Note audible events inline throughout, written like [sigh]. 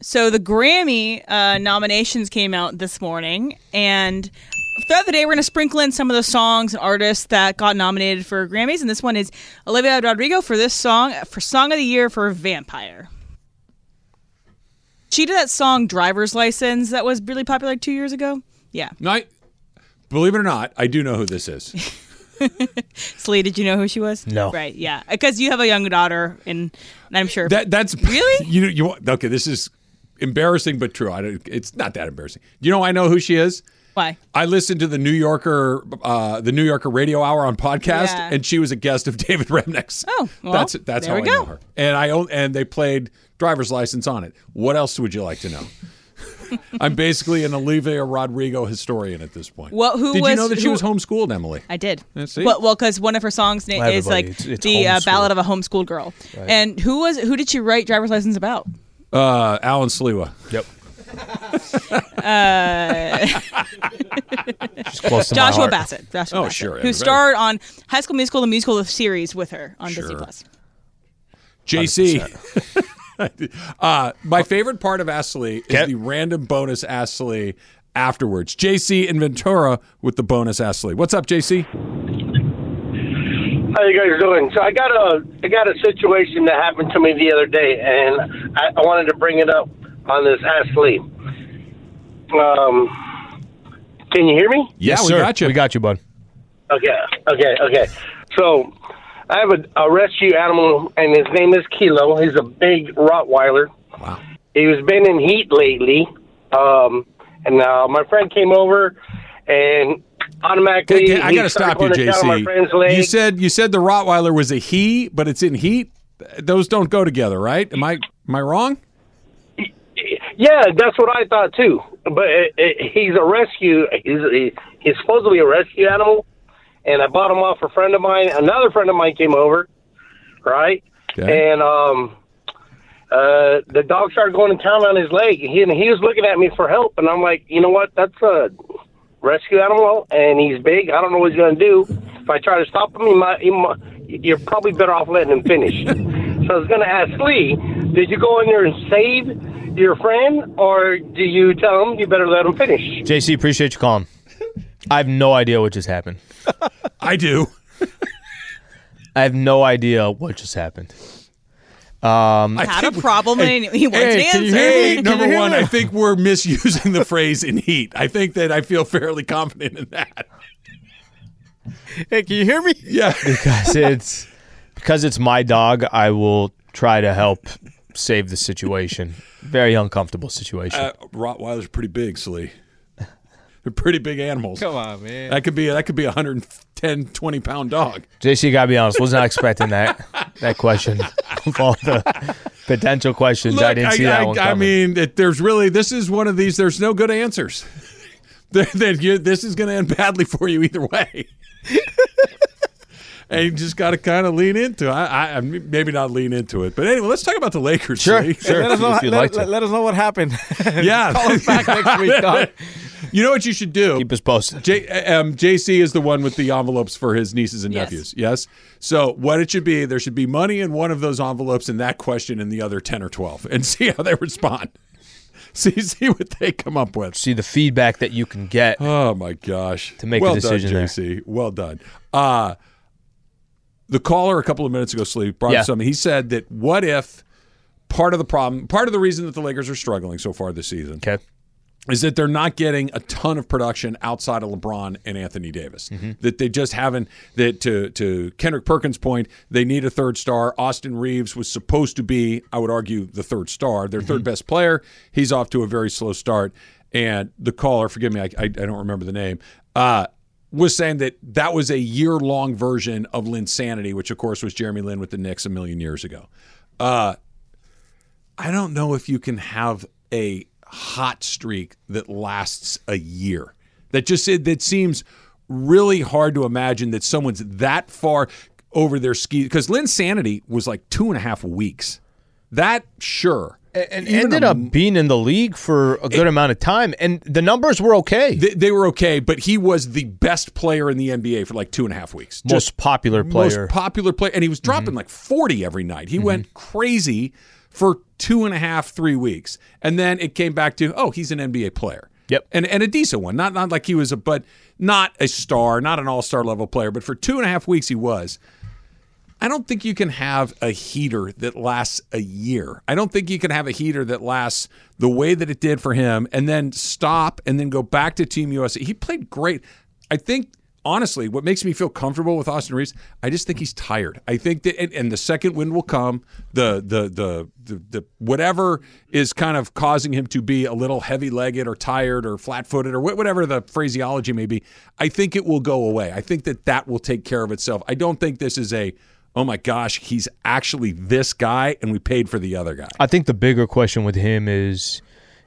So the Grammy uh, nominations came out this morning, and throughout the day, we're going to sprinkle in some of the songs and artists that got nominated for Grammys. And this one is Olivia Rodrigo for this song for Song of the Year for Vampire. She did that song "Driver's License" that was really popular like two years ago. Yeah, No, I, believe it or not, I do know who this is. [laughs] Slee, did you know who she was? No. Right? Yeah, because you have a young daughter, and, and I'm sure That that's Really? [laughs] you you okay. This is embarrassing but true. I don't, it's not that embarrassing. You know I know who she is. why. I listened to the New Yorker, uh, the New Yorker Radio Hour on podcast, Yeah. and she was a guest of [laughs] David Remnick's. Oh, well, that's that's there how we I go. know her. And I own, and they played driver's license on it. What else would you like to know? [laughs] I'm basically an Olivia Rodrigo historian at this point. Well, who did you know that she who- was homeschooled, Emily? I did. Yeah, see? Well, well, because one of her songs na- Well, is like it's- it's the uh, ballad of a homeschooled girl. And who was who did she write "Driver's License" about? Uh, Alan Slewa. Yep. She's close to Joshua. Bassett. Joshua Oh, Bassett, sure, Who everybody. starred on High School Musical, the musical, the series with her on Disney Sure. Plus. JC. [laughs] uh, my favorite part of Ask Lee is Okay. the random bonus Ask Lee afterwards. JC and Ventura with the bonus Ask Lee. What's up, JC? How you guys doing? So I got a I got a situation that happened to me the other day, and I, I wanted to bring it up on this Ask Lee. Um, can you hear me? Yeah, yes, we sir. got you. We got you, bud. Okay, okay, okay. So I have a, a rescue animal, and his name is Kilo. He's a big Rottweiler. Wow. He's been in heat lately, um, and uh, my friend came over, and automatically okay, I got to stop you, going down my friend's JC. You said you said the Rottweiler was a he, but it's in heat. Those don't go together, right? Am I am I wrong? Yeah, that's what I thought too. But it, it, he's a rescue. He's he, he's supposed to be a rescue animal, and I bought him off a friend of mine. Another friend of mine came over, right? Okay. And um, uh, the dog started going to town on his leg. He and he was looking at me for help, and I'm like, you know what? That's a rescue animal, and he's big. I don't know what he's going to do. If I try to stop him, he might, he might. You're probably better off letting him finish. [laughs] so I was going to ask Lee, did you go in there and save your friend, or do you tell him you better let him finish? JC, appreciate you calling. I have no idea what just happened. [laughs] I do. [laughs] I have no idea what just happened. Um, I Had a problem and he wants hey, an answer. Hey, number one. I think we're misusing the phrase in heat. I think that I feel fairly confident in that. hey, can you hear me? Yeah. Because it's because it's my dog. I will try to help save the situation. Very uncomfortable situation. Uh, Rottweilers are pretty big, Slee. They're pretty big animals. Come on, man. That could be that could be a 110, 20 pound dog. JC, gotta be honest, was not expecting that that question. [laughs] of all the potential questions, I didn't see that I, one I mean, it, there's really this is one of these. There's no good answers. [laughs] that that this is going to end badly for you either way. [laughs] and you just got to kind of lean into. it. I, I maybe not lean into it, but anyway, let's talk about the Lakers. Sure, Slee. sure. Let us know. if you'd Let, like to. let- let us know what happened. [laughs] Yeah. Call us back next week, [laughs] dog. You know what you should do? Keep us posted. J, um, JC is the one with the envelopes for his nieces and Yes. nephews. Yes. So what it should be, there should be money in one of those envelopes and that question in the other ten or twelve, and [laughs] see how they respond. See see what they come up with. See the feedback that you can get. Oh my gosh! To make a decision done, JC. Well done. Uh, the caller a couple of minutes ago, Sleep, brought Yeah. something. He said that what if part of the problem, part of the reason that the Lakers are struggling so far this season Okay. is that they're not getting a ton of production outside of LeBron and Anthony Davis. Mm-hmm. That they just haven't. That to to Kendrick Perkins' point, they need a third star. Austin Reaves was supposed to be, I would argue, the third star, their Mm-hmm. third best player. He's off to a very slow start. And the caller, forgive me, I, I, I don't remember the name. Uh, was saying that that was a year long version of Linsanity, which of course was Jeremy Lin with the Knicks a million years ago. Uh, I don't know if you can have a hot streak that lasts a year. That just that seems really hard to imagine that someone's that far over their ski because Linsanity was like two and a half weeks. That sure. And Even ended a- up being in the league for a good amount of time, and the numbers were okay. They, they were okay, but he was the best player in the NBA for like two and a half weeks. most popular player. Mm-hmm. most popular player, and he was dropping like forty every night. He went crazy for two and a half, three weeks, and then it came back to oh, he's an NBA player. Yep. and and a decent one. Not not like he was a, but not a star, not an all star level player. But for two and a half weeks, he was. I don't think you can have a heater that lasts a year. I don't think you can have a heater that lasts the way that it did for him and then stop and then go back to Team USA. He played great. I think honestly, what makes me feel comfortable with Austin Reaves, I just think he's tired. I think that and, and the second wind will come. The the the the, the whatever is kind of causing him to be a little heavy-legged or tired or flat-footed or whatever the phraseology may be. I think it will go away. I think that that will take care of itself. I don't think this is a oh my gosh, he's actually this guy and we paid for the other guy. I think the bigger question with him is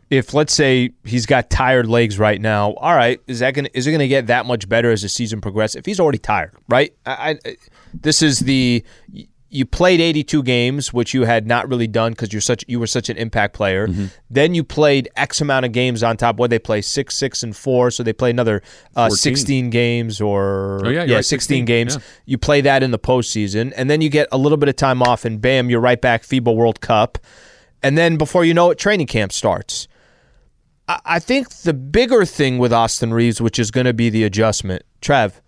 if let's say he's got tired legs right now, all right, is that gonna is it gonna get that much better as the season progresses? If he's already tired, right? I, I this is the you played 82 games, which you had not really done because you're such you were such an impact player. Mm-hmm. Then you played X amount of games on top. What they play six, six, and four, so they play another uh, 16 games or Oh, yeah, you're right, 16, 16, games. yeah. You play that in the postseason, and then you get a little bit of time off, and bam, you're right back FIBA World Cup, and then before you know it, training camp starts. I, I think the bigger thing with Austin Reaves, which is going to be the adjustment, Trev.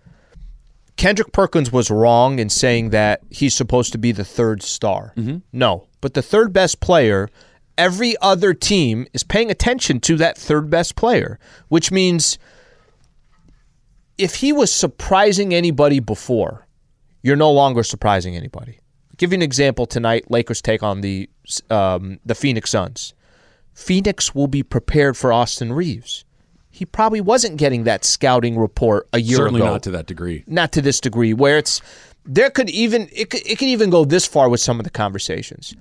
Kendrick Perkins was wrong in saying that he's supposed to be the third star. No, but the third best player, every other team is paying attention to that third best player, which means if he was surprising anybody before, you're no longer surprising anybody. I'll give you an example tonight. Lakers take on the um, the Phoenix Suns. Phoenix will be prepared for Austin Reaves. He probably wasn't getting that scouting report a year Certainly ago Certainly not to that degree. not to this degree where it's there could even it could, it could even go this far with some of the conversations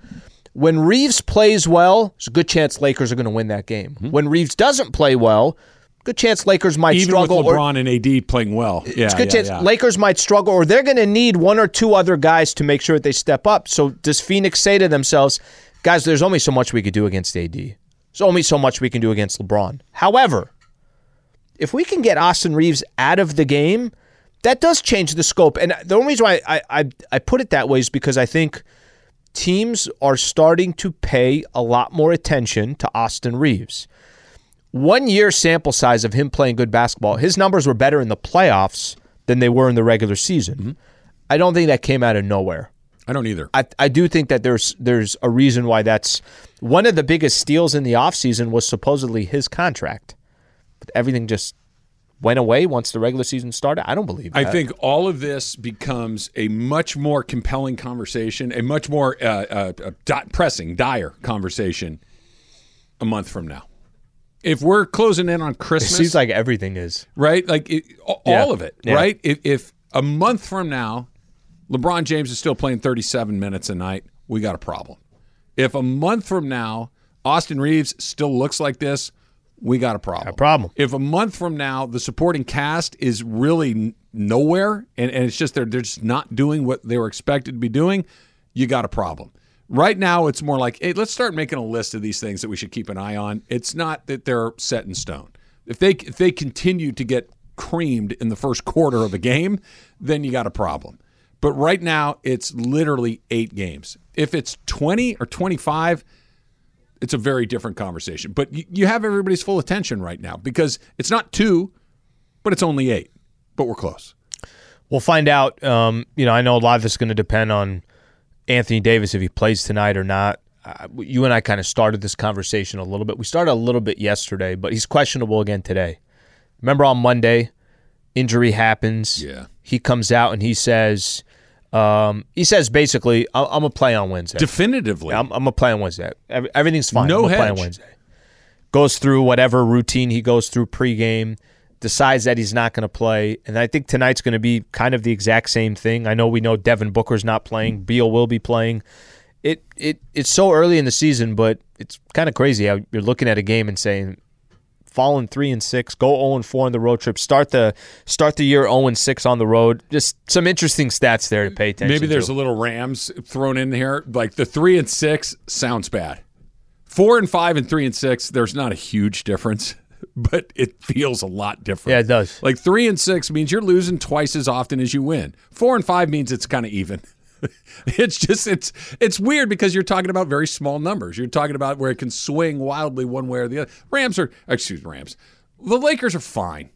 when reaves plays well there's a good chance lakers are going to win that game when reaves doesn't play well good chance lakers might Mm-hmm. Even with struggle or LeBron and AD playing well. Yeah, it's a good yeah, chance yeah. lakers might struggle or they're going to need one or two other guys to make sure that they step up so does phoenix say to themselves guys there's only so much we could do against ad there's only so much we can do against lebron however if we can get Austin Reaves out of the game, that does change the scope. And the only reason why I, I, I put it that way is because I think teams are starting to pay a lot more attention to Austin Reaves. One year sample size of him playing good basketball, his numbers were better in the playoffs than they were in the regular season. Mm-hmm. I don't think that came out of nowhere. I don't either. I, I do think that there's there's a reason why that's one of the biggest steals in the offseason was supposedly his contract. But everything just went away once the regular season started. I don't believe that. I think all of this becomes a much more compelling conversation, a much more uh, uh, di- pressing, dire conversation a month from now. If we're closing in on Christmas, it seems like everything is. right? Like it, a- Yeah. all of it, Yeah. right? If, if a month from now, LeBron James is still playing 37 minutes a night, we got a problem. If a month from now, Austin Reaves still looks like this, we got a problem. A problem. If a month from now the supporting cast is really nowhere and, and it's just they're, they're just not doing what they were expected to be doing, you got a problem. Right now, it's more like, hey, let's start making a list of these things that we should keep an eye on. It's not that they're set in stone. If they if they continue to get creamed in the first quarter of a game, then you got a problem. But right now, it's literally eight games. If it's 20 or 25, it's a very different conversation. But you, you have everybody's full attention right now because it's not two, but it's only eight. But we're close. We'll find out. Um, you know, I know a lot of this is going to depend on Anthony Davis if he plays tonight or not. Uh, you and I kind of started this conversation a little bit. We started a little bit yesterday, but he's questionable again today. Remember on Monday, injury happens. Yeah. He comes out and he says, um, he says basically, I'm, I'm gonna play on Wednesday. Definitively. I'm, I'm gonna play on Wednesday. Every- Everything's fine. No gonna play on. Wednesday. Goes through whatever routine he goes through pregame, decides that he's not going to play, and I think tonight's going to be kind of the exact same thing. I know we know Devin Booker's not playing. Beal will be playing, it it it's so early in the season, but it's kind of crazy how you're looking at a game and saying, falling three and six, go zero and four on the road trip, start the start the year zero and six on the road. Just some interesting stats there to pay attention. Maybe there's to. a little Rams thrown in here. Like the three and six sounds bad. Four and five and three and six, there's not a huge difference, [laughs] but it feels a lot different. Yeah, it does. Like three and six means you're losing twice as often as you win. Four and five means it's kind of even. [laughs] it's just it's it's weird because you're talking about very small numbers. You're talking about where it can swing wildly one way or the other. Rams are excuse me, Rams. The Lakers are fine.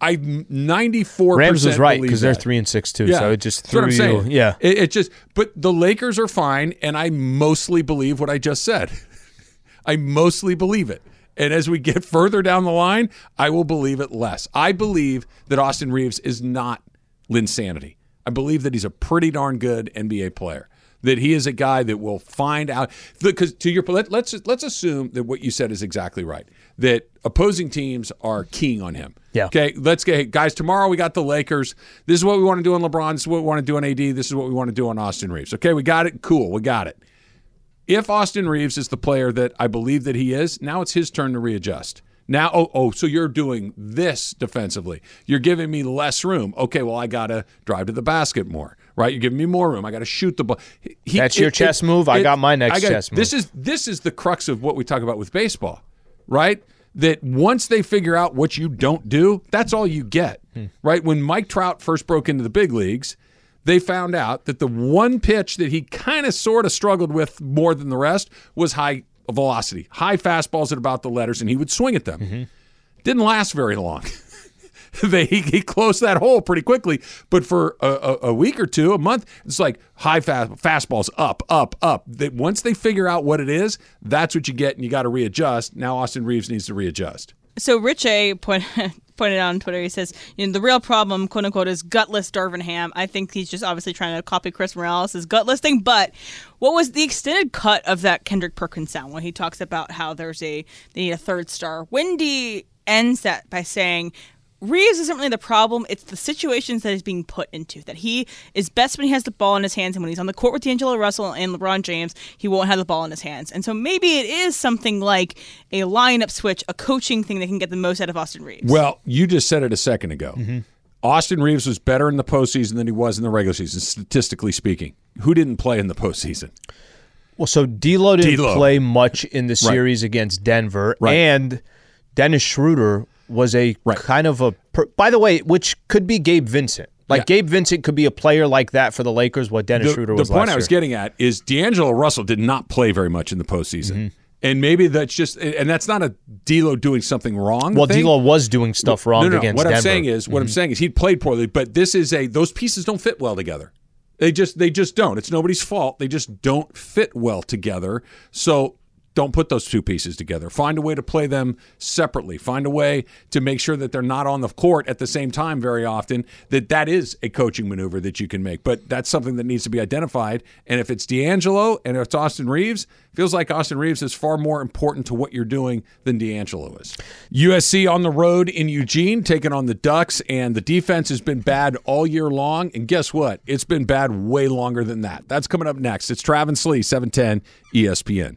I 94 Rams was right because they're three and six too. So it just that's what threw I'm you. saying. Yeah, it, it just. But the Lakers are fine, and I mostly believe what I just said. [laughs] I mostly believe it. And as we get further down the line, I will believe it less. I believe that Austin Reaves is not Linsanity. I believe that he's a pretty darn good NBA player. That he is a guy that will find out because to your let, let's let's assume that what you said is exactly right. That opposing teams are keying on him. Yeah. Okay. Let's get guys. Tomorrow we got the Lakers. This is what we want to do on LeBron. This is what we want to do on AD. This is what we want to do on Austin Reaves. Okay. We got it. Cool. We got it. If Austin Reaves is the player that I believe that he is, now it's his turn to readjust. Now, oh, oh, so you're doing this defensively. You're giving me less room. Okay, well, I got to drive to the basket more, right? You're giving me more room. I got to shoot the ball. He- That's your chess move. I got my next got- chess move. This is this is the crux of what we talk about with baseball, right? That once they figure out what you don't do, that's all you get, Hmm. right? When Mike Trout first broke into the big leagues, they found out that the one pitch that he kind of sort of struggled with more than the rest was high velocity, high fastballs at about the letters, and he would swing at them. Mm-hmm. Didn't last very long. [laughs] they he closed that hole pretty quickly, but for a, a, a week or two, a month, it's like high fast, fastballs up, up, up. They, once they figure out what it is, that's what you get, and you got to readjust. Now Austin Reaves needs to readjust. So Rich A point, pointed out on Twitter, he says, you know, the real problem, quote unquote, is gutless Darvin Ham. I think he's just obviously trying to copy Chris Morales' gutless thing. But what was the extended cut of that Kendrick Perkins sound when he talks about how there's a they need a third star? Wendy ends that by saying Reaves isn't really the problem. It's the situations that he's being put into. That he is best when he has the ball in his hands, and when he's on the court with D'Angelo Russell and LeBron James, he won't have the ball in his hands. And so maybe it is something like a lineup switch, a coaching thing that can get the most out of Austin Reaves. Well, you just said it a second ago. Mm-hmm. Austin Reaves was better in the postseason than he was in the regular season, statistically speaking. Who didn't play in the postseason? Well, so D'Lo didn't D'Lo. play much in the series against Denver, Right. and Dennis Schroeder was a Right. kind of a. Per, by the way, which could be Gabe Vincent. Like Yeah. Gabe Vincent could be a player like that for the Lakers. What Dennis the, Schroeder the was point last I was year. getting at is D'Angelo Russell did not play very much in the postseason. Mm-hmm. And maybe that's just, and that's not a D'Lo doing something wrong. well, thing. D'Lo was doing stuff wrong no, no, no. against What Denver. I'm saying is, what I'm Mm-hmm. saying is, he played poorly. But this is a those pieces don't fit well together. They just they just don't. It's nobody's fault. They just don't fit well together. So don't put those two pieces together. Find a way to play them separately. Find a way to make sure that they're not on the court at the same time very often. That that is a coaching maneuver that you can make. But that's something that needs to be identified. And if it's D'Angelo and if it's Austin Reaves, feels like Austin Reaves is far more important to what you're doing than D'Angelo is. USC on the road in Eugene, taking on the Ducks, and the defense has been bad all year long. And guess what? It's been bad way longer than that. That's coming up next. It's Travis Lee, E 710 ESPN.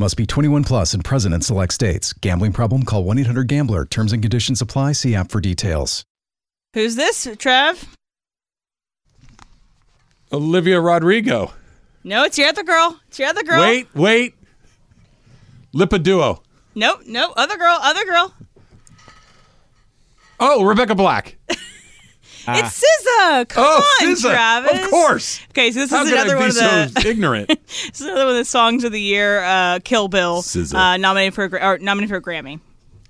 Must be 21 plus and present in select states. Gambling problem? Call 1 800 Gambler. Terms and conditions apply. See app for details. Who's this, Trev? Olivia Rodrigo. No, it's your other girl. It's your other girl. Wait, wait. Lipiduo. Nope, nope. Other girl, other girl. Oh, Rebecca Black. [laughs] It's SZA. Come oh, on, SZA. Travis. Of course. Okay, so this How is another I one of the so [laughs] ignorant? this is another one of the songs of the year. Uh, Kill Bill, SZA. uh, nominated for a, or nominated for a Grammy.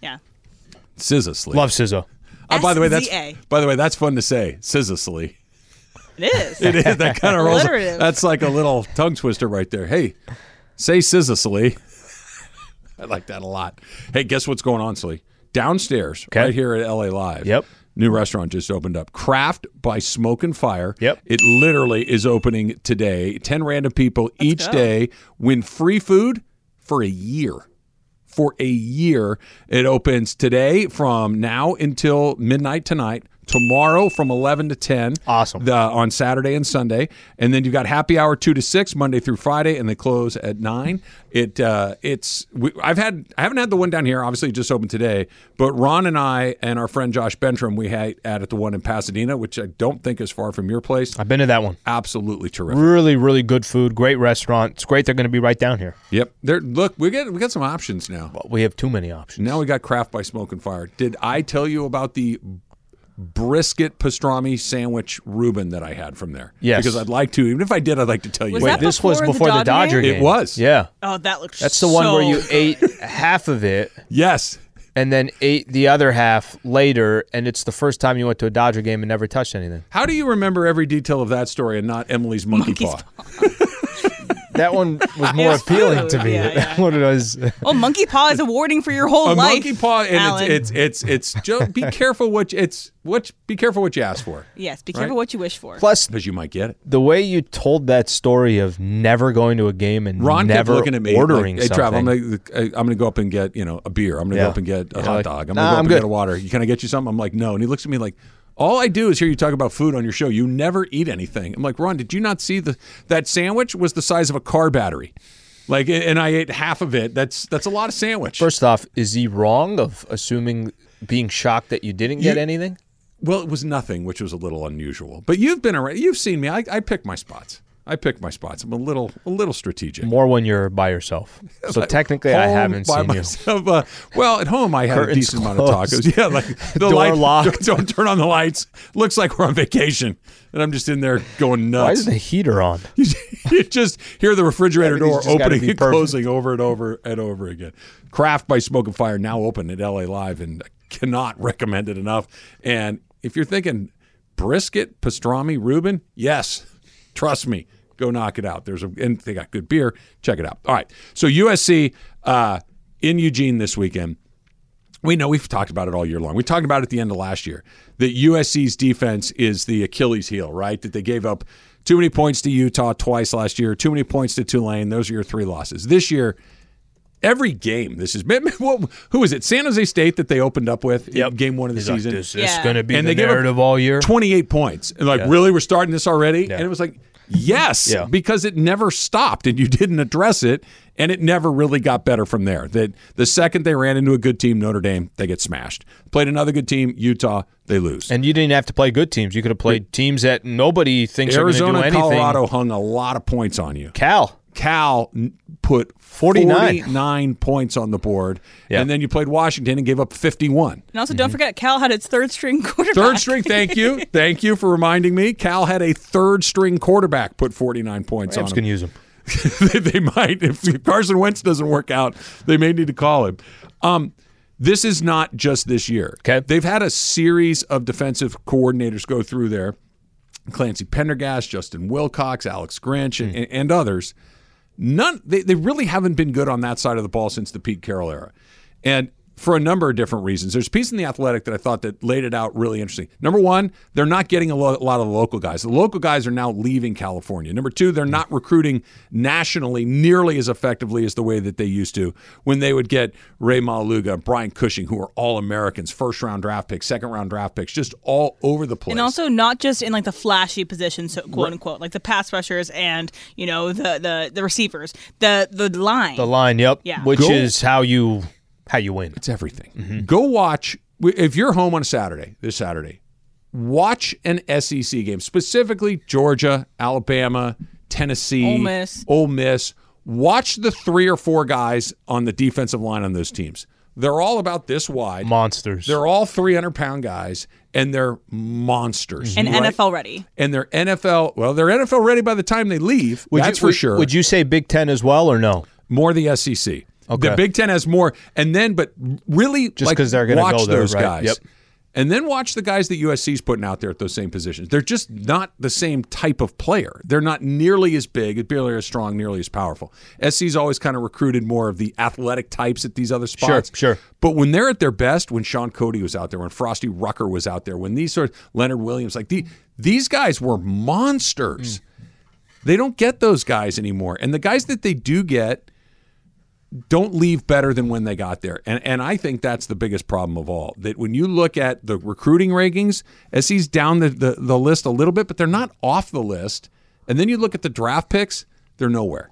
Yeah. Scissor Love SZA. Oh, by the way, that's by the way, that's fun to say. Scissor It is. [laughs] It is that kind of rolls. Alliterative. That's like a little tongue twister right there. Hey, say scissor [laughs] I like that a lot. Hey, guess what's going on, Slee? Downstairs, Okay. right here at LA Live. Yep. New restaurant just opened up. Craft by Smoke and Fire. Yep. It literally is opening today. 10 random people each go. day win free food for a year. For a year. It opens today from now until midnight tonight. Tomorrow from 11 to 10. Awesome. The, on Saturday and Sunday. And then you've got happy hour 2 to 6 Monday through Friday and they close at 9. It uh, it's we, I've had I haven't had the one down here obviously it just opened today, but Ron and I and our friend Josh Bentram we had at at the one in Pasadena, which I don't think is far from your place. I've been to that one. Absolutely terrific. Really, really good food. Great restaurant. It's great they're going to be right down here. Yep. There look, we get we got some options now. Well, we have too many options. Now we got Craft by Smoke and Fire. Did I tell you about the brisket pastrami sandwich Reuben that I had from there? Yes. Because I'd like to. Even if I did, I'd like to tell you. Was what that it is. this was before the before the Dodger Dodger game? game. It was. Yeah. Oh, that looks. That's the one where you so ate half of it Yes. and then ate the other half later, and it's the first time you went to a Dodger game and never touched anything. How do you remember every detail of that story and not Emily's monkey Monkey's paw? [laughs] That one was more was appealing food, to me. yeah, That yeah. one was. Oh, monkey paw is awarding for your whole A life. monkey paw, and Alan. it's it's it's it's. Joe, be [laughs] careful what you- it's what. Be careful what you ask for, yes. Be careful Right? what you wish for. Plus, because you might get it. the way you told that story of never going to a game and Ron never kept looking at me, ordering like, "Hey, something. Trav, I'm gonna, uh, I'm gonna go up and get you know a beer. I'm gonna Yeah. go up and get a You're hot like, dog. I'm "Nah, gonna go up I'm and good." get a water. Can I get you something? I'm like, no. And he looks at me like, all I do is hear you talk about food on your show. You never eat anything. I'm like, Ron, did you not see the that sandwich was the size of a car battery? Like, and I ate half of it. That's that's a lot of sandwich. First off, is he wrong of assuming being shocked that you didn't get You- anything? Well, it was nothing, which was a little unusual. But you've been around. You've seen me. I, I pick my spots. I pick my spots. I'm a little a little strategic. More when you're by yourself. [laughs] So technically, I haven't seen you. Uh, well, at home I had a decent amount of closed. tacos. [laughs] Yeah, like [laughs] the Door light, locked. Don't, don't turn on the lights. Looks like we're on vacation, and I'm just in there going nuts. Why is the heater on? you just hear the refrigerator door opening and perfect. closing over and over and over again. Craft by Smoke and Fire now open at LA Live, and I cannot recommend it enough. And if you're thinking brisket, pastrami, Reuben, yes, trust me, go knock it out. There's a and they got good beer. Check it out. All right, so USC uh, in Eugene this weekend. We know we've talked about it all year long. We talked about it at the end of last year that USC's defense is the Achilles heel, right? That they gave up too many points to Utah twice last year, too many points to Tulane. Those are your three losses. This year, every game, this is [laughs] who is it? San Jose State that they opened up with in game one of the He's like, season. this is Yeah. going to be And the they gave up narrative all year. 28 points. And like, really, we're starting this already? And it was like, yes, Yeah. because it never stopped and you didn't address it. And it never really got better from there. That the second they ran into a good team, Notre Dame, they get smashed. Played another good team, Utah, they lose. And you didn't have to play good teams. You could have played teams that nobody thinks are Arizona, going to do anything. Colorado hung a lot of points on you. Cal. Cal put 49. 49 points on the board. Yeah. And then you played Washington and gave up 51. And also, don't forget, Cal had its third string [laughs] quarterback. Third string, thank you. [laughs] Thank you for reminding me. Cal had a third string quarterback put 49 points Rams on can him. use them. they, [laughs] they might. If Carson Wentz doesn't work out, they may need to call him. Um, this is not just this year. Okay. They've had a series of defensive coordinators go through there. Clancy Pendergast, Justin Wilcox, Alex Grinch, and, and others. None they, they really haven't been good on that side of the ball since the Pete Carroll era. And for a number of different reasons. There's a piece in the Athletic that I thought that laid it out really interesting. Number one, they're not getting a, lo- a lot of the local guys. The local guys are now leaving California. Number two, they're not recruiting nationally nearly as effectively as the way that they used to when they would get Rey Maualuga, Brian Cushing, who are all Americans, first round draft picks, second round draft picks, just all over the place. And also not just in like the flashy positions, so quote unquote, like the pass rushers and you know the the, the receivers, the the line. The line, yep. Yeah. Which Go- is how you how you win. It's everything. Mm-hmm. Go watch if you're home on a Saturday, this Saturday. watch an SEC game, specifically Georgia, Alabama, Tennessee, Ole Miss. Ole Miss. Watch the three or four guys on the defensive line on those teams. They're all about this wide. Monsters. They're all 300 pound guys, and they're monsters. And right? NFL ready. And they're NFL. Well, they're NFL ready by the time they leave. Would that's you, for would- sure. Would you say Big Ten as well or no? more the SEC? Okay. The Big Ten has more, and then but really Just like, 'cause they're gonna watch go there, those right. guys. Yep. And then watch the guys that USC's putting out there at those same positions. They're just not the same type of player. They're not nearly as big, nearly as strong, nearly as powerful. SC's always kind of recruited more of the athletic types at these other spots. sure. But when they're at their best, when Shaun Cody was out there, when Frosty Rucker was out there, when these sort of Leonard Williams, like the, these guys were monsters. Mm. They don't get those guys anymore. And the guys that they do get don't leave better than when they got there. And and I think that's the biggest problem of all. That when you look at the recruiting rankings, SC's down the, the, the list a little bit, but they're not off the list. And then you look at the draft picks, they're nowhere.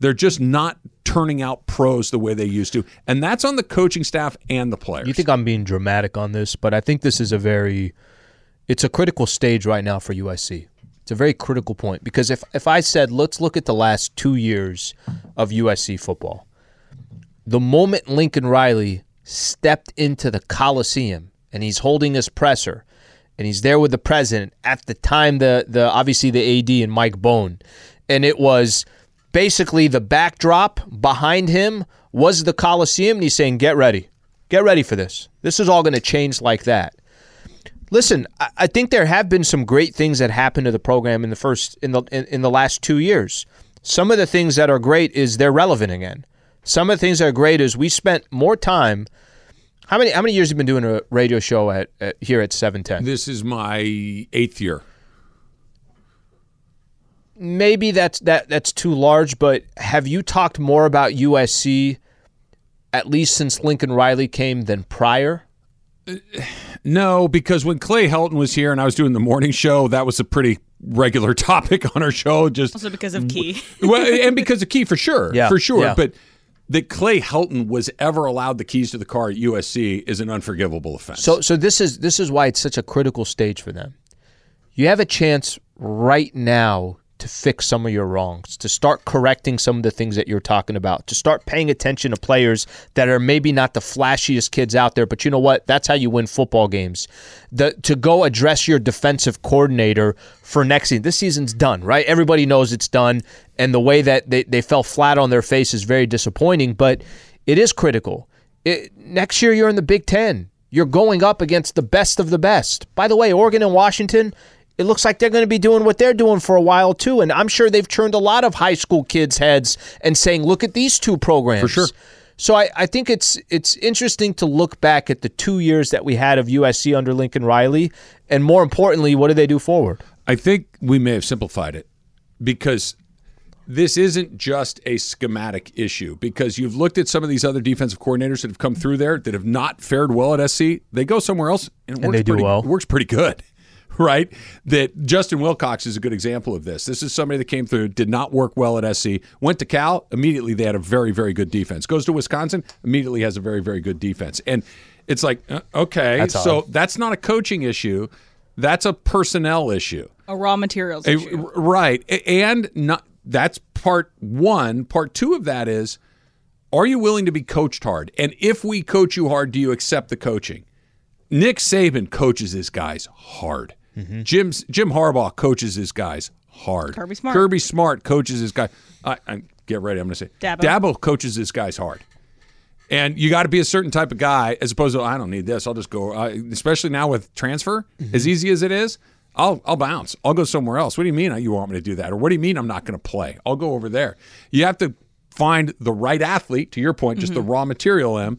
They're just not turning out pros the way they used to. And that's on the coaching staff and the players. You think I'm being dramatic on this, but I think this is a very it's a critical stage right now for USC. It's a very critical point because if if I said let's look at the last 2 years of USC football. The moment Lincoln Riley stepped into the Coliseum and he's holding his presser and he's there with the president at the time the the obviously the AD and Mike Bohn. And it was basically the backdrop behind him was the Coliseum and he's saying get ready. Get ready for this. This is all going to change like that. Listen I, I think there have been some great things that happened to the program in the first in the in, in the last two years. Some of the things that are great is they're relevant again some of the things that are great is we spent more time how many how many years have you been doing a radio show at, at here at 710 this is my eighth year. maybe that's that that's too large, but have you talked more about USC at least since Lincoln Riley came than prior? Uh, no, because when Clay Helton was here and I was doing the morning show, that was a pretty regular [laughs] topic on our show. Just Also because of Key. well, and because of Key for sure, Yeah, for sure. yeah. But that Clay Helton was ever allowed the keys to the car at USC is an unforgivable offense. So so this is this is why it's such a critical stage for them. You have a chance right now to fix some of your wrongs, to start correcting some of the things that you're talking about, to start paying attention to players that are maybe not the flashiest kids out there, but you know what? That's how you win football games. The to go address your defensive coordinator for next season. This season's done, right? Everybody knows it's done, and the way that they, they fell flat on their face is very disappointing, but it is critical. It, next year you're in the Big Ten. You're going up against the best of the best. By the way, Oregon and Washington, it looks like they're going to be doing what they're doing for a while too. And I'm sure they've turned a lot of high school kids' heads and saying, look at these two programs. For sure. So I, I think it's it's interesting to look back at the two years that we had of USC under Lincoln Riley, and more importantly, what do they do forward? I think we may have simplified it because this isn't just a schematic issue because you've looked at some of these other defensive coordinators that have come through there that have not fared well at SC. They go somewhere else and, it And works they do pretty, well. works pretty good. [laughs] Right? That Justin Wilcox is a good example of this. This is somebody that came through, did not work well at SC, went to Cal, immediately they had a very, very good defense. Goes to Wisconsin, immediately has a very, very good defense. And it's like, uh, okay, That's so odd. that's not a coaching issue. That's a personnel issue. A raw materials A- issue. right. And not that's part 1. Part 2 of that is are you willing to be coached hard? And if we coach you hard, do you accept the coaching? Nick Saban coaches his guys hard. Jim Jim Harbaugh coaches his guys hard. Kirby Smart. Kirby Smart coaches his guy. I, I get ready. I'm going to say Dabo. Dabo coaches his guys hard. And you got to be a certain type of guy as opposed to I don't need this. I'll just go. Uh, especially now with transfer, as easy as it is, I'll I'll bounce. I'll go somewhere else. What do you mean you want me to do that? Or what do you mean I'm not going to play? I'll go over there. You have to find the right athlete. To your point, just the raw material M,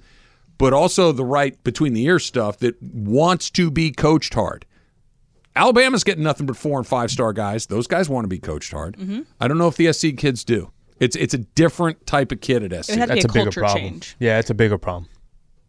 but also the right between the ear stuff that wants to be coached hard. Alabama's getting nothing but four and five star guys. Those guys want to be coached hard. Mm-hmm. I don't know if the SC kids do. It's it's a different type of kid at SC. It would to That's be a a bigger culture problem. change. Yeah, it's a bigger problem.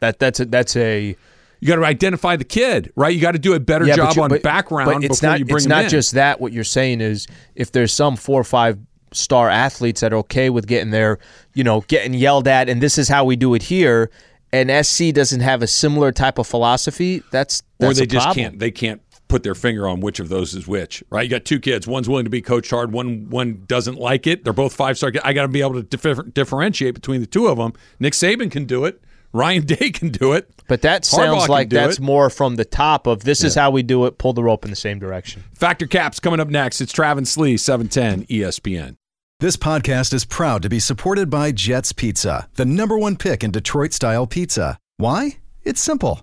That that's a, that's a You got to identify the kid, right? You got to do a better yeah, job you- on but- background but it's before not, you bring in. It's them not in. just that. What you're saying is, if there's some four or five star athletes that are okay with getting their, you know, getting yelled at, and this is how we do it here, and SC doesn't have a similar type of philosophy, that's, or they a just problem. can't. They can't put their finger on which of those is which, right? You got two kids. One's willing to be coached hard. One one doesn't like it. They're both five star. I got to be able to differ- differentiate between the two of them. Nick Saban can do it. Ryan [laughs] Day can do it. But that sounds can like that's it. more from the top of this is how we do it. Pull the rope in the same direction. Fact or Caps coming up next. It's Travis Lee, E 710 ESPN. This podcast is proud to be supported by Jets Pizza, the number one pick in Detroit style pizza. Why? It's simple.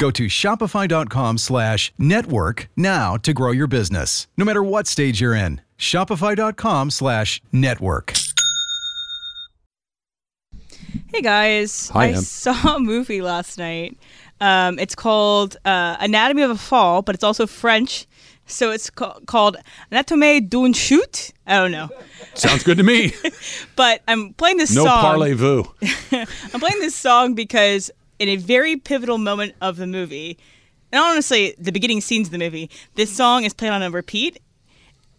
Go to shopify.com slash network now to grow your business, no matter what stage you're in. Shopify.com slash network. Hey guys, Hi, I Em. saw a movie last night. Um, it's called uh, Anatomy of a Fall, but it's also French, so it's ca- called Anatomie d'une chute. I don't know, Sounds good to me. [laughs] but I'm playing this No song. parlez-vous. [laughs] I'm playing this song because in a very pivotal moment of the movie, and honestly, the beginning scenes of the movie, this song is played on a repeat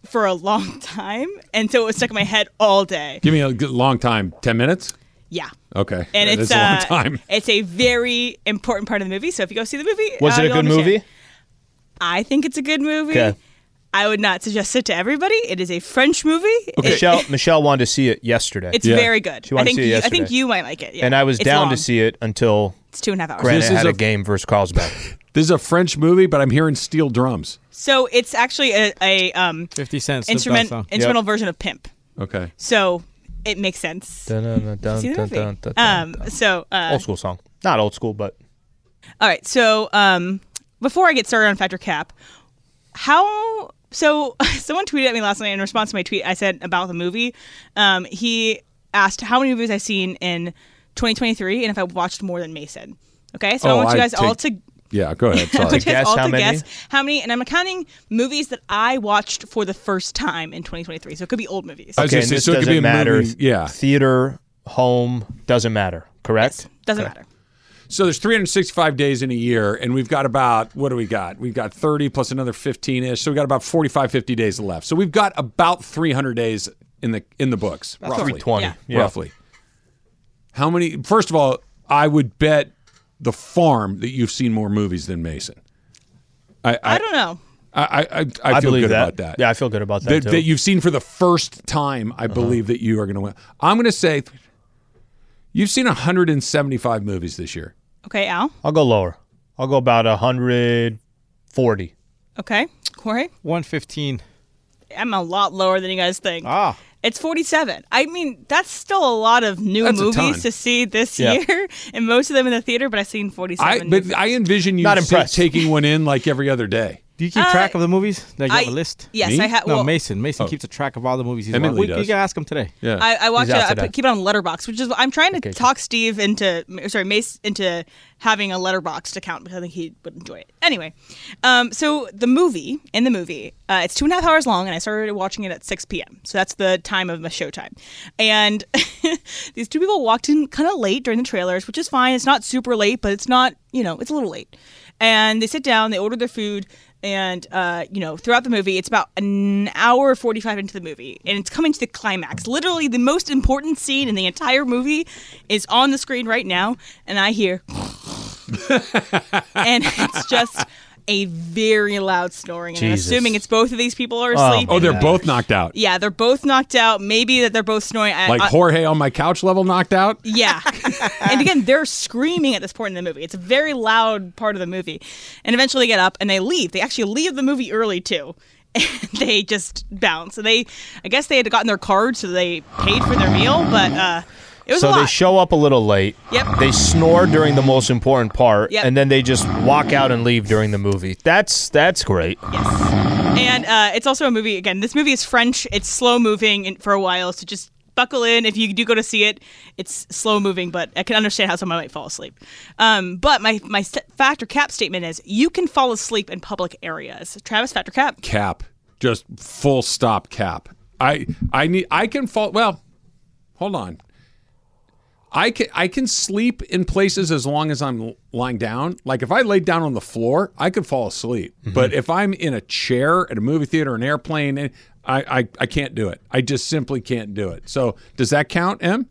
for a long [laughs] time, and so it was stuck in my head all day. Give me a good long time. 10 minutes? Yeah. Okay. And That it's a long uh, time. [laughs] It's a very important part of the movie. So if you go see the movie, Was uh, it a good understand. movie? I think it's a good movie. Okay. I would not suggest it to everybody. It is a French movie. It- Michelle [laughs] Michelle wanted to see it yesterday. it's Yeah. very good. She I think to see it you, I think you might like it. Yeah. and I was It's down long. to see it until It's two and a half hours. Granite This is had a- a, game versus Carlsbad. [laughs] This is a French movie, but I'm hearing steel drums. So it's actually a, a um, 50 cents. instrument The best song. instrumental version of Pimp. Okay. So it makes sense. Dun, dun, dun, dun, dun, dun, dun, Um, so uh, old school song. Not old school, but All right. So um, before I get started on Fact or Cap, how? So [laughs] someone tweeted at me last night in response to my tweet. I said about the movie. Um, he asked how many movies I've seen in 2023 and if I watched more than Mason. Okay. So I Oh, want you I guys all to. Yeah, go ahead. [laughs] I Sorry. want you guys guess all how to many? guess how many, and I'm counting movies that I watched for the first time in 2023. So it could be old movies. I was okay. And this so it could doesn't be a matter. movie- yeah. Theater, home doesn't matter. Correct. Doesn't Okay. matter. So there's 365 days in a year, and we've got about what do we got? We've got 30 plus another 15 ish. So we've got about 45, 50 days left. So we've got about 300 days in the in the books, roughly. 320. Yeah. Yeah. Roughly. How many? First of all, I would bet the farm that you've seen more movies than Mason. I I I don't know. I, I, I, I I feel good that. about that. Yeah, I feel good about that, that, too. that you've seen for the first time. I uh-huh. believe that you are going to win. I'm going to say you've seen 175 movies this year. Okay, Al. I'll go lower. I'll go about 140. Okay, Corey. 115. I'm a lot lower than you guys think. Ah. It's 47. I mean, that's still a lot of new That's a ton. movies to see this Yeah. year, and most of them in the theater. But I've seen 47. I but I envision you Not sit- impressed. taking one in like every other day. Do you keep Uh, track of the movies? Like you have I- a list? Yes, Me? I have. No, well, Mason. Mason Oh. keeps a track of all the movies he's Emily watched. We, does. you can ask him today. Yeah. I, I watch it. I put, keep it on Letterboxd, which is I'm trying to Okay, talk Steve into sorry Mace into having a Letterboxd account because I think he would enjoy it. Anyway, um, so the movie in the movie, uh, it's two and a half hours long, and I started watching it at 6 p.m. So that's the time of my showtime. And [laughs] these two people walked in kind of late during the trailers, which is fine. It's not super late, but it's not you know it's a little late. And they sit down, they order their food. And uh, you know, throughout the movie, it's about an hour forty-five into the movie, and it's coming to the climax. Literally, the most important scene in the entire movie is on the screen right now, and I hear, [laughs] and it's just a very loud snoring. And I'm Jesus. assuming it's both of these people are asleep. Oh, they're And- both knocked out. yeah, they're both knocked out. Maybe that they're both snoring. I- Like I- Jorge on my couch level knocked out. yeah. [laughs] and again, they're screaming at this point in the movie. It's a very loud part of the movie. And eventually they get up and they leave. They actually leave the movie early too. [laughs] and they just bounce. So they, I guess they had gotten their card, so they paid for their meal, but uh, it was so a lot. they show up a little late. Yep. They snore during the most important part, Yep. and then they just walk out and leave during the movie. That's that's great. Yes. And uh, it's also a movie. Again, this movie is French. It's slow moving for a while, so just buckle in. If you do go to see it, it's slow moving, but I can understand how someone might fall asleep. Um, but my my st- fact or cap statement is you can fall asleep in public areas. Travis, fact or cap. cap just full stop cap i i need i can fall well hold on i can i can sleep in places as long as i'm lying down. Like if i laid down on the floor i could fall asleep. But if i'm in a chair at a movie theater an airplane eh, I, I i can't do it. I just simply can't do it. So does that count m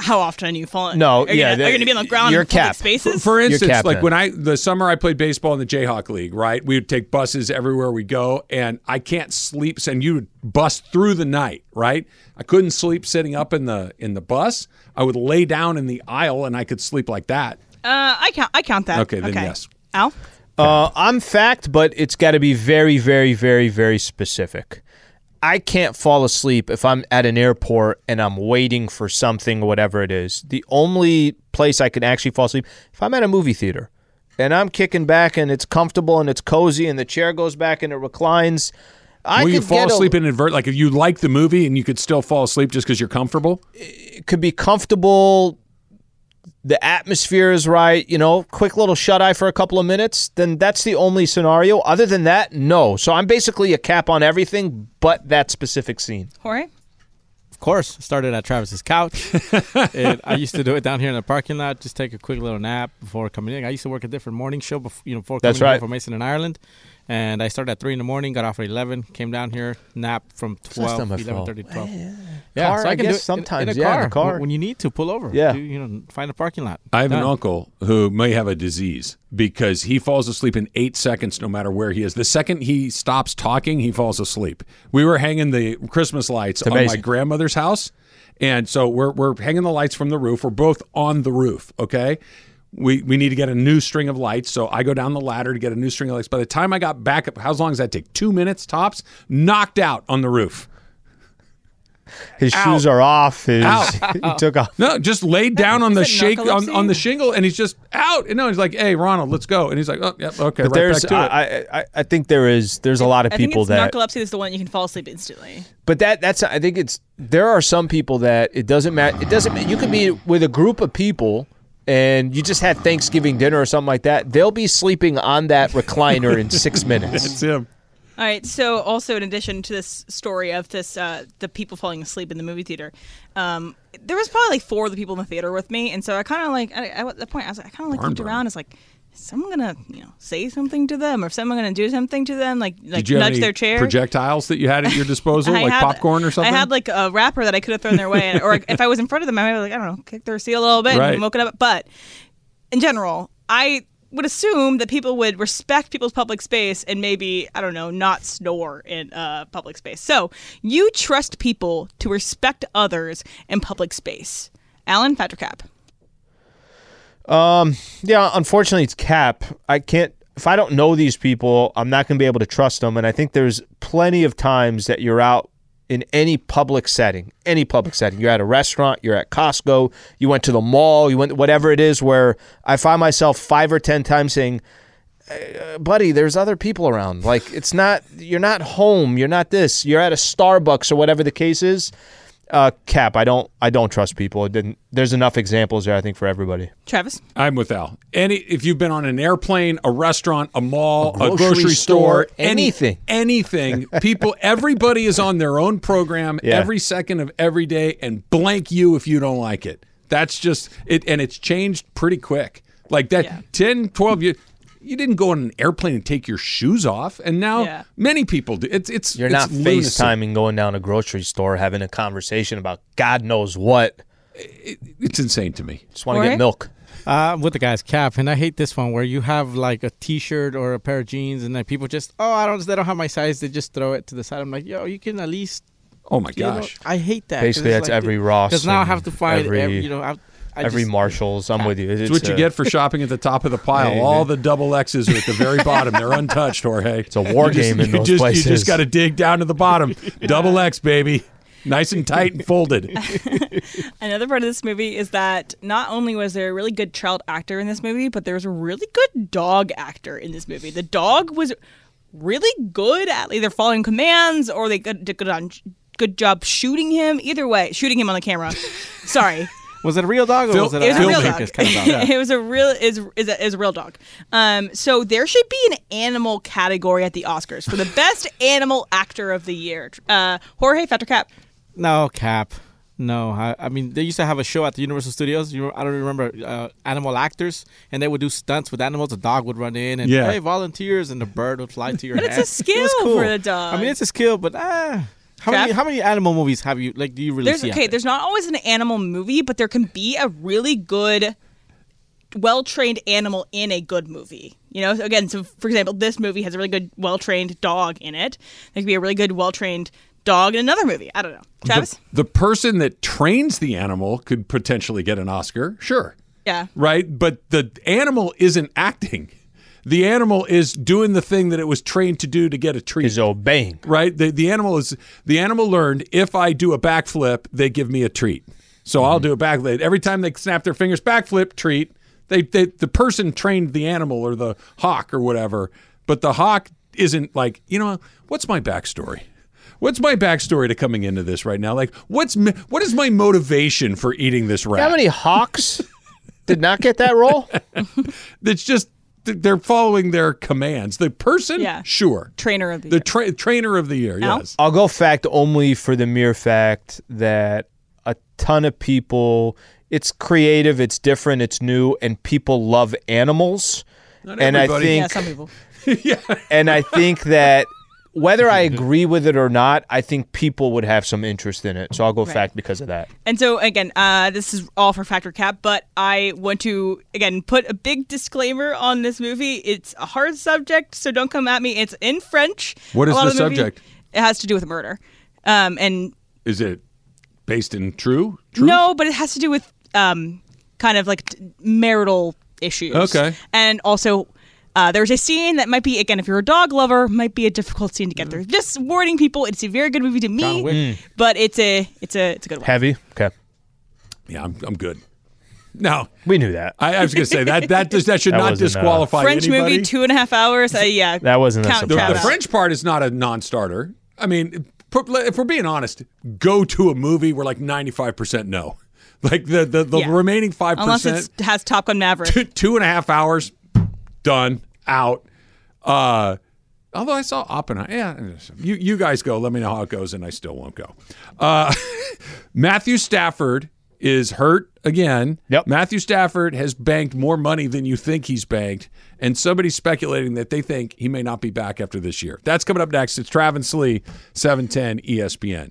How often are you falling? No, are you yeah, Gonna, are going to be on the ground you're in public capped. spaces? For instance, capped like then. when I the summer I played baseball in the Jayhawk League, right? We would take buses everywhere we go, and I can't sleep. And you would bust through the night, right? I couldn't sleep sitting up in the in the bus. I would lay down in the aisle, and I could sleep like that. uh, I count. I count that. Okay, then yes. Al. Uh, I'm fact, but it's got to be very, very, very, very specific. I can't fall asleep if I'm at an airport and I'm waiting for something, whatever it is. The only place I can actually fall asleep if I'm at a movie theater and I'm kicking back and it's comfortable and it's cozy and the chair goes back and it reclines. I Will you fall get a- asleep inadvertent? Like if you like the movie and you could still fall asleep just because you're comfortable? it could be comfortable. The atmosphere is right, you know, quick little shut eye for a couple of minutes, then that's the only scenario. Other than that, no. So I'm basically a cap on everything but that specific scene. Jorge. Of course, started at Travis's couch. [laughs] and I used to do it down here in the parking lot. Just take a quick little nap before coming in. I used to work a different morning show before you know before That's coming here right. from Mason and Ireland. And I started at three in the morning, got off at eleven, came down here, nap from that's 12, not my 11, fault. 30, 12. Car, I can guess do it in- sometimes, in, a yeah, in car, a car. when- when you need to pull over. Yeah. Do, you know, find a parking lot. I have an uncle who may have a disease because he falls asleep in eight seconds no matter where he is. The second he stops talking, he falls asleep. We were hanging the Christmas lights on my grandmother's house. And so we're, we're hanging the lights from the roof. We're both on the roof, okay? We, we need to get a new string of lights. So I go down the ladder to get a new string of lights. By the time I got back up, how long does that take? Two minutes tops? Knocked out on the roof. His shoes are off. His, Out. [laughs] he took off. No, just laid down on the Is it shake on, narcolepsy? on the shingle, and he's just out. And no, he's like, "Hey, Ronald, let's go." And he's like, "Oh, yep, okay." But right there's, back to it. I, I, I think there is, there's a lot of I think people it's that narcolepsy is the one you can fall asleep instantly. But that that's I think it's there are some people that it doesn't matter. It doesn't. ma- You could be with a group of people and you just had Thanksgiving dinner or something like that. They'll be sleeping on that recliner in six [laughs] minutes. It's him. All right. So, also in addition to this story of this, uh, the people falling asleep in the movie theater, um, there was probably like four of the people in the theater with me, and so I kind of like I, I- at that point I was like, I kind of like Barn looked burner. around. It's like, is someone gonna you know say something to them, or if someone gonna do something to them, like like Did you have nudge their chair? projectiles that you had at your [laughs] disposal, like had- popcorn or something? I had like a wrapper that I could have thrown their way, or if I was in front of them, I might have like I don't know, kick their seat a little bit Right. and woken up. But in general, I would assume that people would respect people's public space and maybe I don't know, not snore in uh, public space. So you trust people to respect others in public space. Alan Fact or Cap. Yeah, unfortunately, it's cap. I can't. If I don't know these people, I'm not going to be able to trust them. And I think there's plenty of times that you're out in any public setting, any public setting. You're at a restaurant, you're at Costco, you went to the mall, you went whatever it is, where I find myself five or ten times saying, "Uh, "Buddy, there's other people around. Like it's not. You're not home. You're not this. You're at a Starbucks or whatever the case is." Uh, cap. I don't. I don't trust people. It didn't. There's enough examples there. I think for everybody. Travis. I'm with Al. Any if you've been on an airplane, a restaurant, a mall, a grocery grocery, store, store, anything. anything, people, [laughs] everybody is on their own program Yeah. every second of every day, and blank you if you don't like it. That's just it, and it's changed pretty quick. Like that, Yeah. 10, 12 years. You didn't go on an airplane and take your shoes off, and now Yeah. many people do. It's it's You're it's not lunacy. FaceTiming going down a grocery store having a conversation about God knows what. It's insane to me. Just want to get milk. Uh, I'm with the guy's cap, and I hate this one where you have like a T-shirt or a pair of jeans, and then people just, oh, I don't, they don't have my size. They just throw it to the side. I'm like, yo, you can at least. Oh my you know, gosh. I hate that. Basically, that's like- every Ross Because now I have to find, every- every, you know, I, I Every just- Marshalls, I'm with you. It's what you get for shopping at the top of the pile. Hey, All man. the double X's are at the very bottom. They're untouched, Jorge. It's a war game in you those just, places. You just got to dig down to the bottom. Double X, baby. Nice and tight and folded. [laughs] Another part of this movie is that not only was there a really good child actor in this movie, but there was a really good dog actor in this movie. The dog was really good at either following commands or they did good on good job shooting him. Either way, shooting him on the camera. Sorry. Was it a real dog or Phil- was it, It was an a real dog. kind of dog? [laughs] it was a real is is a, is a real dog. Um, so there should be an animal category at the Oscars for the [laughs] best animal actor of the year. Uh, Jorge Fact or Cap. No, Cap. No, I, I mean they used to have a show at the Universal Studios. You, I don't remember uh, animal actors, and they would do stunts with animals. A dog would run in and Yeah. hey, volunteers, and the bird would fly to your But head. it's a skill It cool. for the dog. I mean, it's a skill, but ah, how many how many animal movies have you like? Do you really There's see? okay. there? There's not always an animal movie, but there can be a really good, well trained animal in a good movie. You know, so again, so for example, this movie has a really good, well trained dog in it. There could be a really good, well trained dog in another movie. I don't know, Travis. The, the person that trains the animal could potentially get an Oscar. Sure. yeah. Right? But the animal isn't acting. The animal is doing the thing that it was trained to do to get a treat. is obeying. right? The the animal is the animal learned if I do a backflip, they give me a treat. So I'll mm-hmm. do a backflip. Every time they snap their fingers, backflip treat. They, they the person trained the animal or the hawk or whatever, but the hawk isn't like you know what's my backstory. What's my backstory to coming into this right now? Like, what's what is my motivation for eating this rat? How many hawks [laughs] did not get that role? It's just they're following their commands. The person, Yeah. sure, Trainer of the, the year. tra- trainer of the year, Al? yes. I'll go fact only for the mere fact that a ton of people. It's creative, it's different, it's new, and people love animals. and I think yeah, some people. [laughs] yeah. and I think that whether I agree with it or not, I think people would have some interest in it. So I'll go fact because of that. And so again, uh, this is all for Fact or Cap, but I want to again put a big disclaimer on this movie. It's a hard subject, so don't come at me. It's in French. What is A is the of movie- subject? It has to do with murder, um, and Is it based in true? Truth? no, but it has to do with um, kind of like t- marital issues. Okay. and also. Uh, there's a scene that might be again, if you're a dog lover, might be a difficult scene to get Mm. through. Just warning people, it's a very good movie to me, Wick. but it's a it's a it's a good one. Heavy? Okay. Yeah, I'm, I'm good. No, We knew that. I, I was going to say that that does that should [laughs] That not wasn't, uh, disqualify French anybody. movie, two and a half hours. Uh, yeah, That wasn't a count the, the surprise. Travis. French part is not a non-starter. I mean, put- if we're being honest, go to a movie where like 95 percent no, [laughs] like the the, the Yeah. remaining five unless percent, it has Top Gun Maverick. two, two and a half hours, done, out. Uh, although I saw Oppenheimer, yeah, you you guys go. Let me know how it goes, and I still won't go. Uh, [laughs] Matthew Stafford is hurt again. Yep. Matthew Stafford has banked more money than you think he's banked, and somebody's speculating that they think he may not be back after this year. That's coming up next. It's Travis Lee, E 710 ESPN.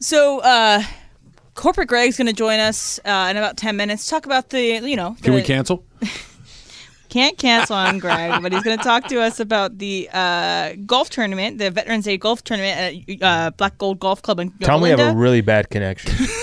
So, uh, corporate Greg's going to join us uh, in about ten minutes. Talk about the you know Can we cancel? [laughs] can't cancel on Greg, but he's going to talk to us about the uh, golf tournament, the Veterans Day golf tournament at uh, Black Gold Golf Club in Tell me we have a really bad connection. [laughs]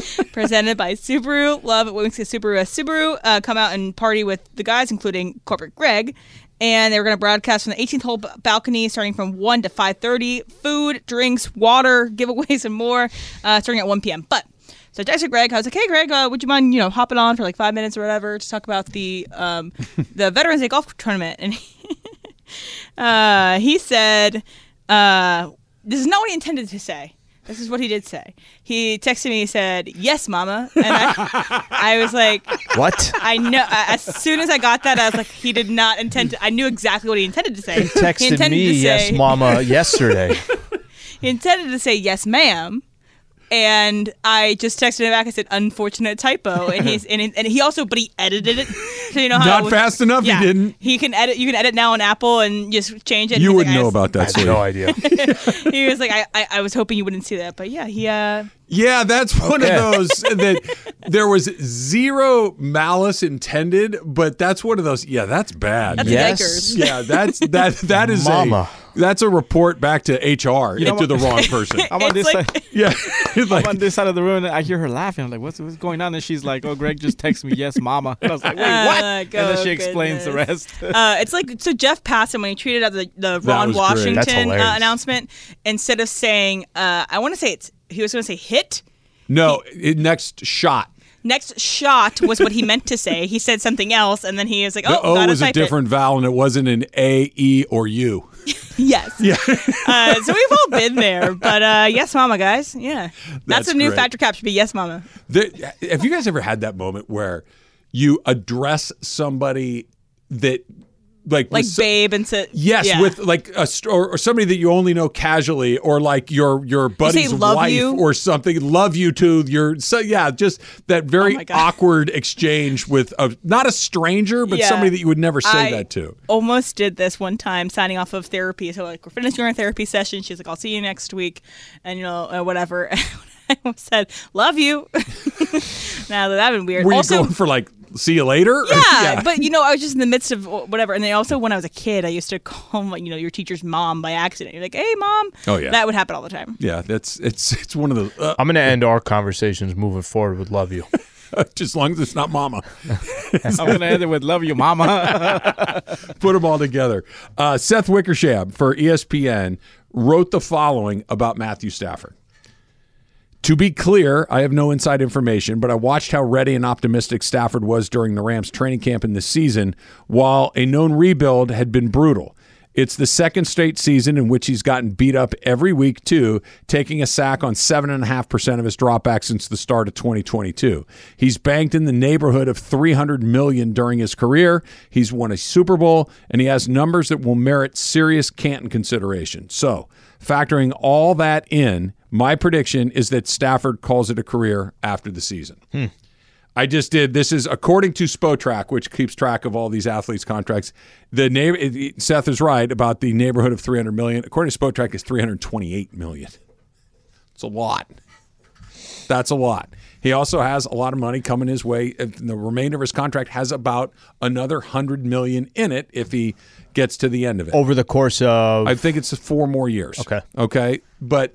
[laughs] presented by Subaru. Love it when we see Subaru Subaru. Uh, come out and party with the guys, including corporate Greg. And they were going to broadcast from the 18th hole balcony, starting from 1 to 5:30. Food, drinks, water, [laughs] giveaways, and more, uh, starting at 1 p.m. But so I texted Greg. I was like, "Hey, Greg, uh, would you mind, you know, hopping on for like five minutes or whatever to talk about the um, [laughs] the Veterans Day golf tournament?" And he, [laughs] uh, he said, uh, "This is not what he intended to say." This is what he did say. He texted me. He said, "Yes, Mama," and I, [laughs] I was like, what? I know. As soon as I got that, I was like, he did not intend to. I knew exactly what he intended to say. He texted intended me, to yes, say- mama, yesterday. [laughs] He intended to say yes, ma'am. And I just texted him back. I said, "Unfortunate typo," and [laughs] he's and, and he also, but he edited it. So you know how Not was- fast enough, he didn't. He can edit. You can edit now on Apple and just change it. You wouldn't like, know was- about that. I have no idea. [laughs] He was like, I, I, I was hoping you wouldn't see that, but yeah, he. uh Yeah, that's one Okay. of those [laughs] that there was zero malice intended, but that's one of those. Yeah, that's bad. That's Yes. Yeah, that's that. That is Mama. a that's a report back to HR know to the wrong [laughs] person. I'm on this like- side. [laughs] yeah, [laughs] like I'm on this side of the room, and I hear her laughing. I'm like, "What's what's going on?" And she's like, "Oh, Greg just texted me, yes, mama." And I was like, "Wait, what?" Uh, and then she explains the rest. Uh, it's like so Jeff passed him when he tweeted out the, the Ron was. Washington uh, announcement. Instead of saying, uh, I want to say it's he was going to say hit. no. It, next shot. Next shot was what he meant to say. He said something else, and then he was like, The "Oh, O was a type different vowel, and it wasn't an A, E, or U. [laughs] Yes. Yeah. uh, so we've all been there, but uh, yes, mama, guys. Yeah, that's, That's a new great. fact or cap. Should be yes, mama. The, have you guys ever had that moment where you address somebody that like Like with babe and sit. Yes, yeah. with like a or, or somebody that you only know casually, or like your your buddy's wife you? or something. Love you to your so yeah, just that very Oh awkward exchange with a not a stranger, but Yeah. somebody that you would never say I that to. Almost did this one time, signing off of therapy. So like we're finishing our therapy session. She's like, "I'll see you next week," and you know uh, whatever. [laughs] I said, "Love you." [laughs] now that that'd been weird. Were you also, going for like see you later? [laughs] yeah, but you know, I was just in the midst of whatever. And then also, when I was a kid, I used to call my, you know, your teacher's mom by accident. You're like, "Hey, mom." Oh, yeah. that would happen all the time. yeah, that's it's it's one of the uh, I'm going to end our conversations moving forward with love you. [laughs] just as long as it's not mama. [laughs] I'm gonna end it with "Love you, mama." Put them all together. Uh, Seth Wickersham for ESPN wrote the following about Matthew Stafford. To be clear, I have no inside information, but I watched how ready and optimistic Stafford was during the Rams training camp in this season, while a known rebuild had been brutal. It's the second straight season in which he's gotten beat up every week, too, taking a sack on 7.5% of his dropbacks since the start of 2022. He's banked in the neighborhood of 300 million during his career. He's won a Super Bowl, and he has numbers that will merit serious Canton consideration. So, factoring all that in, my prediction is that Stafford calls it a career after the season. Hmm. I just did. This is according to Spotrac, which keeps track of all these athletes' contracts. The neighbor, Seth is right about the neighborhood of 300 million. According to Spotrac, is 328 million. It's a lot. That's a lot. He also has a lot of money coming his way. and The remainder of his contract has about another hundred million in it if he gets to the end of it. Over the course of. I think it's four more years. Okay. Okay. But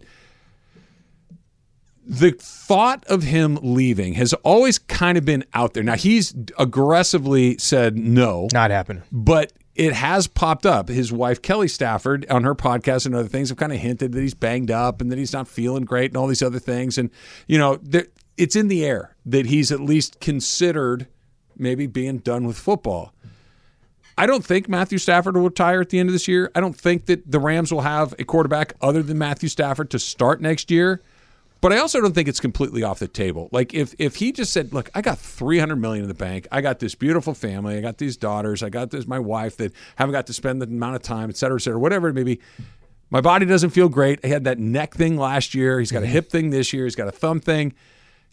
the thought of him leaving has always kind of been out there. Now, he's aggressively said no, not happening. but it has popped up. His wife, Kelly Stafford, on her podcast and other things have kind of hinted that he's banged up and that he's not feeling great and all these other things. And, you know, there, it's in the air that he's at least considered maybe being done with football. I don't think Matthew Stafford will retire at the end of this year. I don't think that the Rams will have a quarterback other than Matthew Stafford to start next year. But I also don't think it's completely off the table. Like if if he just said, "Look, I got 300 million in the bank. I got this beautiful family. I got these daughters. I got this my wife that haven't got to spend the amount of time, et cetera, et cetera, whatever it may be." My body doesn't feel great. I had that neck thing last year. He's got a mm-hmm. hip thing this year. He's got a thumb thing.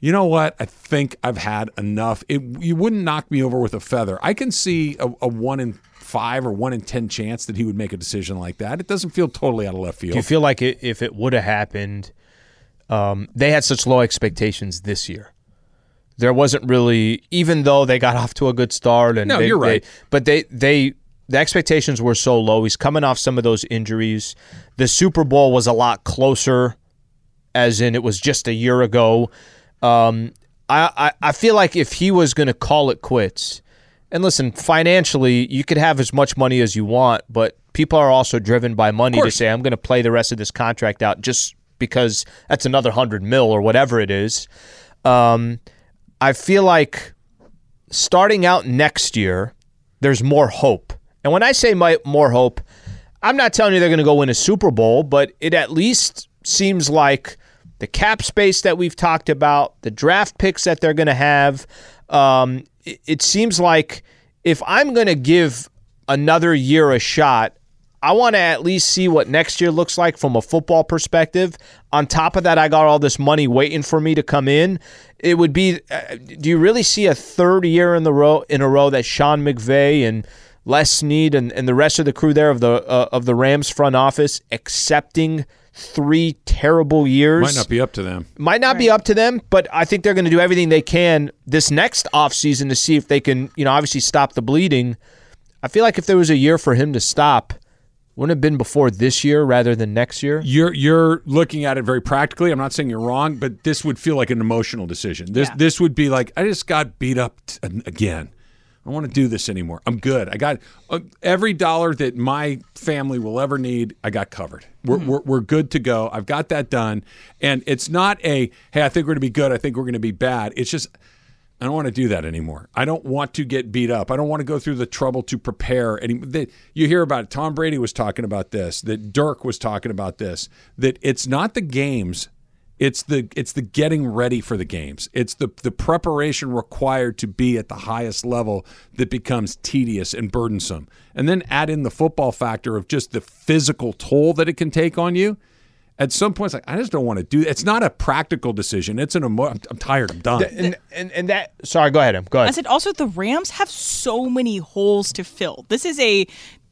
You know what? I think I've had enough. It, you wouldn't knock me over with a feather. I can see a, a one in five or one in ten chance that he would make a decision like that. It doesn't feel totally out of left Do you feel like it, if it would have happened, um, they had such low expectations this year? There wasn't really, even though they got [laughs] off to a good start, and No, they- you're right. they- but they they the expectations were so low. He's coming off some of those injuries. The Super Bowl was a lot closer, as in it was just a year ago. Um, I, I I feel like if he was going to call it quits, and listen, financially, you could have as much money as you want, but people are also driven by money to say, I'm going to play the rest of this contract out just because that's another hundred mil or whatever it is. Um, I feel like starting out next year, there's more hope. And when I say my, more hope, I'm not telling you they're going to go win a Super Bowl, but it at least seems like the cap space that we've talked about, the draft picks that they're going to have, um, it, it seems like if I'm going to give another year a shot, I want to at least see what next year looks like from a football perspective. On top of that, I got all this money waiting for me to come in. It would be. Uh, do you really see a third year in the row in a row that Sean McVay and Les Snead and, and the rest of the crew there of the uh, of the Rams front office accepting three terrible years? Might not be up to them. Might not be up to them, but I think they're going to do everything they can this next offseason to see if they can, you know, obviously stop the bleeding. I feel like if there was a year for him to stop, wouldn't it have been before this year rather than next year? You're you're looking at it very practically. I'm not saying you're wrong, but this would feel like an emotional decision. This Yeah. this would be like I just got beat up t- again. I don't want to do this anymore. I'm good. I got uh, every dollar that my family will ever need. I got covered. We're, we're, we're good to go. I've got that done. And it's not a hey, I think we're going to be good. I think we're going to be bad. It's just I don't want to do that anymore. I don't want to get beat up. I don't want to go through the trouble to prepare. Any, they, you hear about it. Tom Brady was talking about this. That Dirk was talking about this. That it's not the games. It's the it's the getting ready for the games. It's the the preparation required to be at the highest level that becomes tedious and burdensome. And then add in the football factor of just the physical toll that it can take on you. At some point, it's like I just don't want to do. It's not a practical decision. It's an emo- I'm, I'm tired. I'm done. And, and and that. Sorry, go ahead, Em. Go ahead. I said also the Rams have so many holes to fill. This is a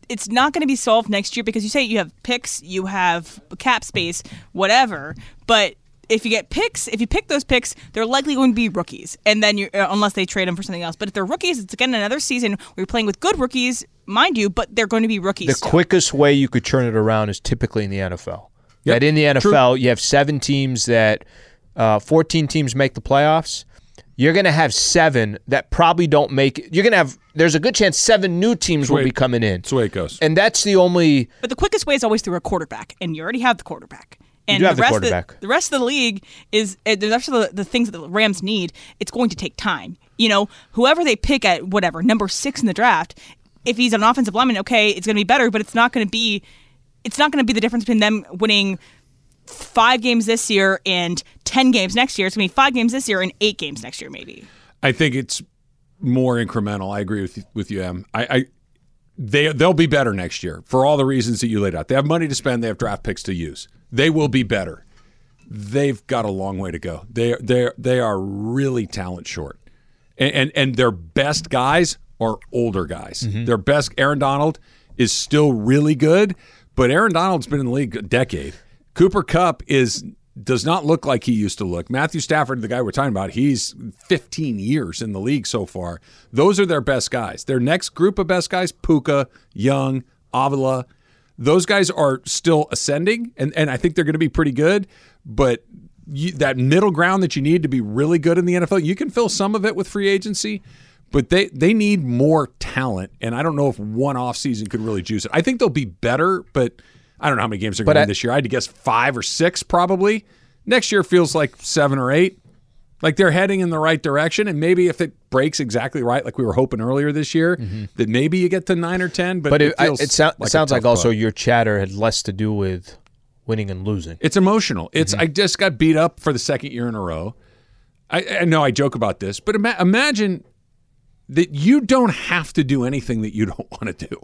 it's not going to be solved next year because you say you have picks, you have cap space, whatever, but if you get picks, if you pick those picks, they're likely going to be rookies, and then you uh, unless they trade them for something else. But if they're rookies, it's again another season where you're playing with good rookies, mind you, but they're going to be rookies. the still. quickest way you could turn it around is typically in the NFL. Yep, That in the NFL, you have seven teams that, uh, 14 teams make the playoffs. You're going to have seven that probably don't make it. You're going to have, there's a good chance seven new teams will be coming in. That's the way it goes. And that's the only, But the quickest way is always through a quarterback, and you already have the quarterback. And do have the rest quarterback. Of the, the rest of the league is uh, the rest of the, the things that the Rams need. It's going to take time. You know, whoever they pick at whatever number six in the draft, if he's an offensive lineman, okay, it's going to be better, but it's not going to be. It's not going to be the difference between them winning five games this year and ten games next year. It's going to be five games this year and eight games next year, maybe. I think it's more incremental. I agree with with you, Em. I, I they they'll be better next year for all the reasons that you laid out. They have money to spend. They have draft picks to use. They will be better. They've got a long way to go. They they they are really talent short, and and, and their best guys are older guys. Mm-hmm. Their best Aaron Donald is still really good, but Aaron Donald's been in the league a decade. Cooper Kupp is does not look like he used to look. Matthew Stafford, the guy we're talking about, he's 15 years in the league so far. Those are their best guys. Their next group of best guys, Puka, Young, Avila, those guys are still ascending, and, and I think they're going to be pretty good. But you, that middle ground that you need to be really good in the NFL, you can fill some of it with free agency, but they, they need more talent. And I don't know if one offseason could really juice it. I think they'll be better, but I don't know how many games they're going to win this year. I had to guess five or six probably. Next year feels like seven or eight. Like they're heading in the right direction, and maybe if it breaks exactly right, like we were hoping earlier this year, that maybe you get to nine or ten. But, but it, it, it, sou- like a sounds like also your chatter had less to do with winning and losing. It's emotional. It's Mm-hmm. I just got beat up for the second year in a row. I, I know I joke about this, but ima- imagine that you don't have to do anything that you don't [laughs] want to do,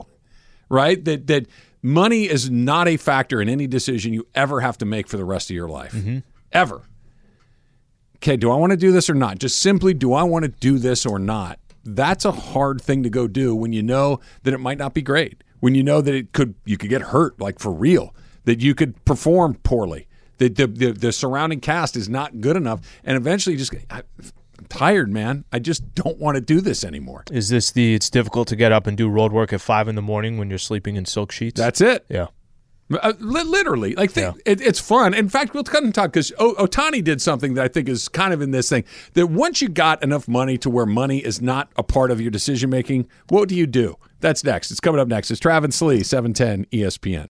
right? That that money is not a factor in any decision you ever have to make for the rest of your life, Mm-hmm. ever. Okay, do I want to do this or not? Just simply, do I want to do this or not? That's a hard thing to go do when you know that it might not be great. When you know that it could, you could get hurt, like for real. That you could perform poorly. That the, the the surrounding cast is not good enough, and eventually, just I, tired, man. I just don't want to do this anymore. Is this the it's difficult to get up and do road work at five in the morning when you're sleeping in silk sheets? That's it. yeah. Uh, li- literally, like th- it, it's fun. In fact, we'll cut and talk because o- Ohtani did something that I think is kind of in this thing that once you got enough money to where money is not a part of your decision making, what do you do? That's next. It's coming up next. It's Travis Slee, seven ten ESPN.